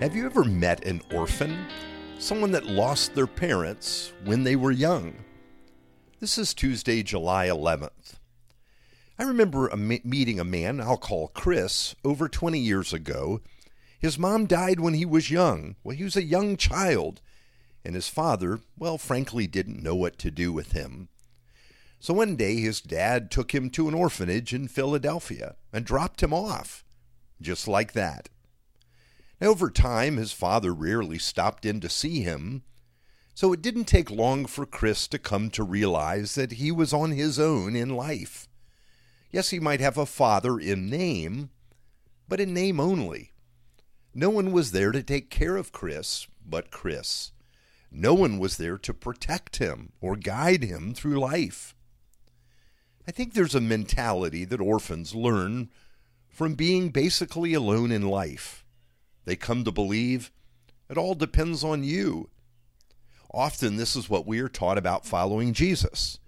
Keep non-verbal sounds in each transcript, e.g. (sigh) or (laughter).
Have you ever met an orphan? Someone that lost their parents when they were young? This is Tuesday, July 11th. I remember meeting a man I'll call Chris over 20 years ago. His mom died when he was young. Well, he was a young child, and his father, well, frankly, didn't know what to do with him. So one day his dad took him to an orphanage in Philadelphia and dropped him off. Just like that. Over time, his father rarely stopped in to see him, so it didn't take long for Chris to come to realize that he was on his own in life. Yes, he might have a father in name, but in name only. No one was there to take care of Chris but Chris. No one was there to protect him or guide him through life. I think there's a mentality that orphans learn from being basically alone in life. They come to believe it all depends on you. Often, this is what we are taught about following Jesus.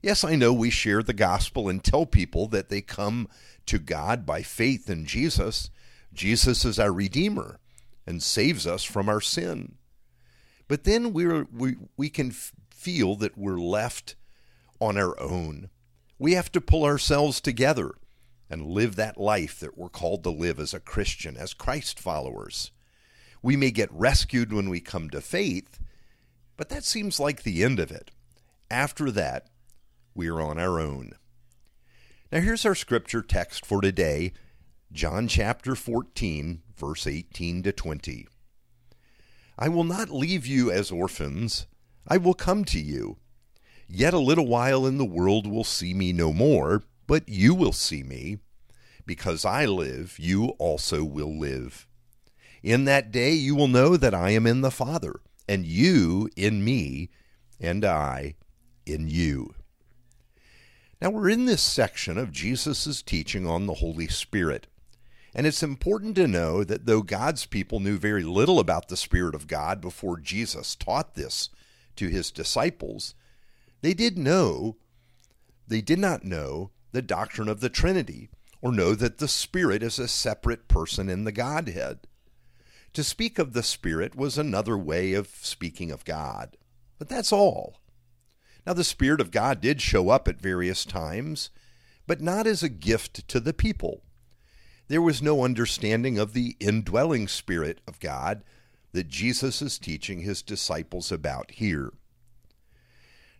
Yes, I know we share the gospel and tell people that they come to God by faith in Jesus. Jesus is our Redeemer and saves us from our sin. But then we're, we, we can f- feel that we're left on our own. We have to pull ourselves together and live that life that we're called to live as a Christian, as Christ followers. We may get rescued when we come to faith, but that seems like the end of it. After that, we are on our own. Now, here's our scripture text for today John chapter 14, verse 18 to 20. I will not leave you as orphans, I will come to you. Yet a little while and the world will see me no more but you will see me. Because I live, you also will live. In that day you will know that I am in the Father, and you in me, and I in you. Now we're in this section of Jesus' teaching on the Holy Spirit. And it's important to know that though God's people knew very little about the Spirit of God before Jesus taught this to his disciples, they did know, they did not know the doctrine of the Trinity or know that the Spirit is a separate person in the Godhead. To speak of the Spirit was another way of speaking of God. But that's all. Now, the Spirit of God did show up at various times, but not as a gift to the people. There was no understanding of the indwelling Spirit of God that Jesus is teaching his disciples about here.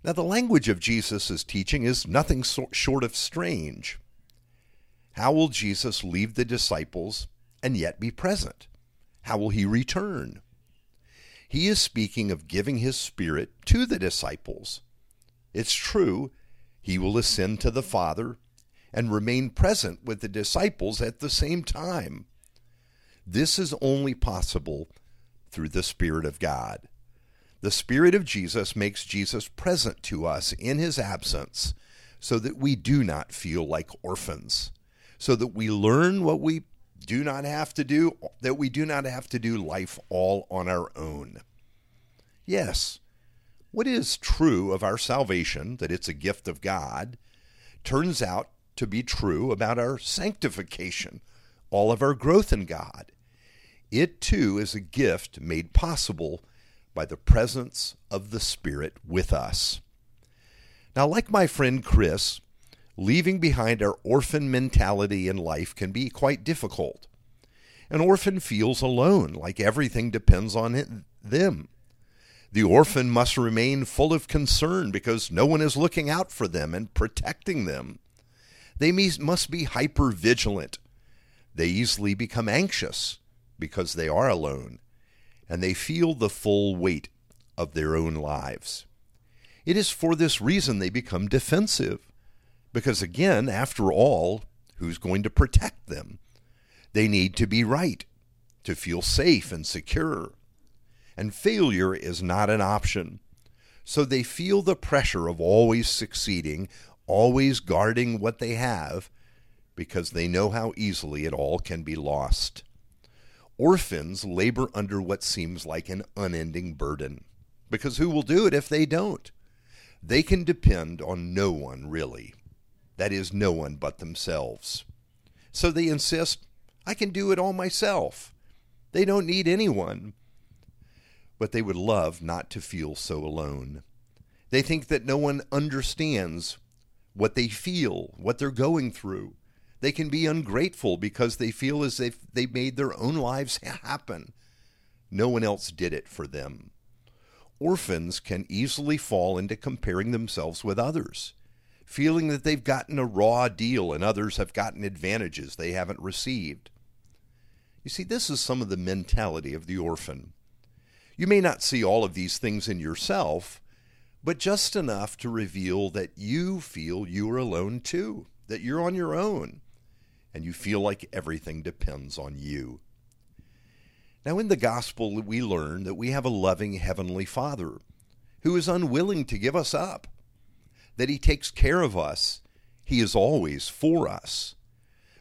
Now, the language of Jesus' teaching is nothing so short of strange. How will Jesus leave the disciples and yet be present? How will he return? He is speaking of giving his Spirit to the disciples. It's true, he will ascend to the Father and remain present with the disciples at the same time. This is only possible through the Spirit of God. The Spirit of Jesus makes Jesus present to us in his absence so that we do not feel like orphans, so that we learn what we do not have to do, that we do not have to do life all on our own. Yes, what is true of our salvation, that it's a gift of God, turns out to be true about our sanctification, all of our growth in God. It too is a gift made possible by the presence of the Spirit with us. Now, like my friend Chris, leaving behind our orphan mentality in life can be quite difficult. An orphan feels alone, like everything depends on it, them. The orphan must remain full of concern because no one is looking out for them and protecting them. They must be hyper vigilant. They easily become anxious because they are alone and they feel the full weight of their own lives. It is for this reason they become defensive, because again, after all, who's going to protect them? They need to be right, to feel safe and secure. And failure is not an option. So they feel the pressure of always succeeding, always guarding what they have, because they know how easily it all can be lost. Orphans labor under what seems like an unending burden, because who will do it if they don't? They can depend on no one, really. That is, no one but themselves. So they insist, I can do it all myself. They don't need anyone. But they would love not to feel so alone. They think that no one understands what they feel, what they're going through. They can be ungrateful because they feel as if they made their own lives (laughs) happen. No one else did it for them. Orphans can easily fall into comparing themselves with others, feeling that they've gotten a raw deal and others have gotten advantages they haven't received. You see, this is some of the mentality of the orphan. You may not see all of these things in yourself, but just enough to reveal that you feel you are alone too, that you're on your own, and you feel like everything depends on you. Now, in the gospel, we learn that we have a loving Heavenly Father who is unwilling to give us up, that He takes care of us, He is always for us.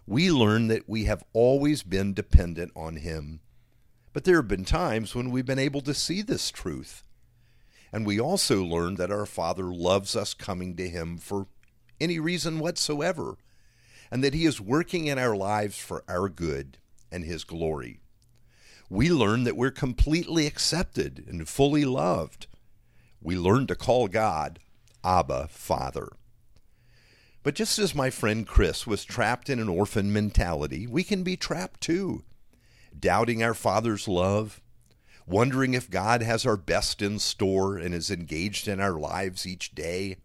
We learn that we have always been dependent on Him. But there have been times when we've been able to see this truth and we also learn that our Father loves us coming to Him for any reason whatsoever, and that He is working in our lives for our good and His glory. We learn that we're completely accepted and fully loved. We learn to call God Abba, Father. But just as my friend Chris was trapped in an orphan mentality, we can be trapped too, doubting our Father's love, wondering if God has our best in store and is engaged in our lives each day.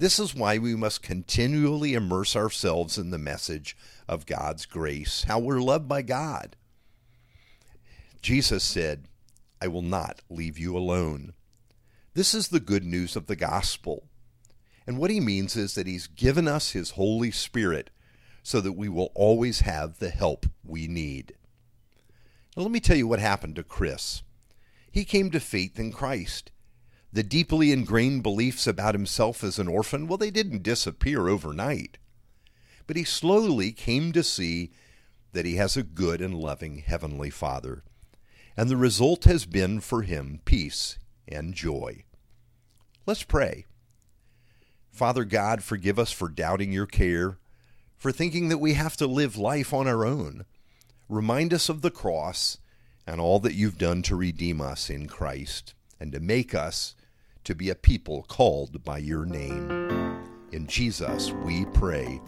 This is why we must continually immerse ourselves in the message of God's grace, how we're loved by God. Jesus said, I will not leave you alone. This is the good news of the gospel. And what he means is that he's given us his Holy Spirit so that we will always have the help we need. Now, let me tell you what happened to Chris. He came to faith in Christ. The deeply ingrained beliefs about himself as an orphan, well, they didn't disappear overnight. But he slowly came to see that he has a good and loving Heavenly Father. And the result has been for him peace and joy. Let's pray. Father God, forgive us for doubting your care, for thinking that we have to live life on our own. Remind us of the cross and all that you've done to redeem us in Christ and to make us to be a people called by your name. In Jesus we pray.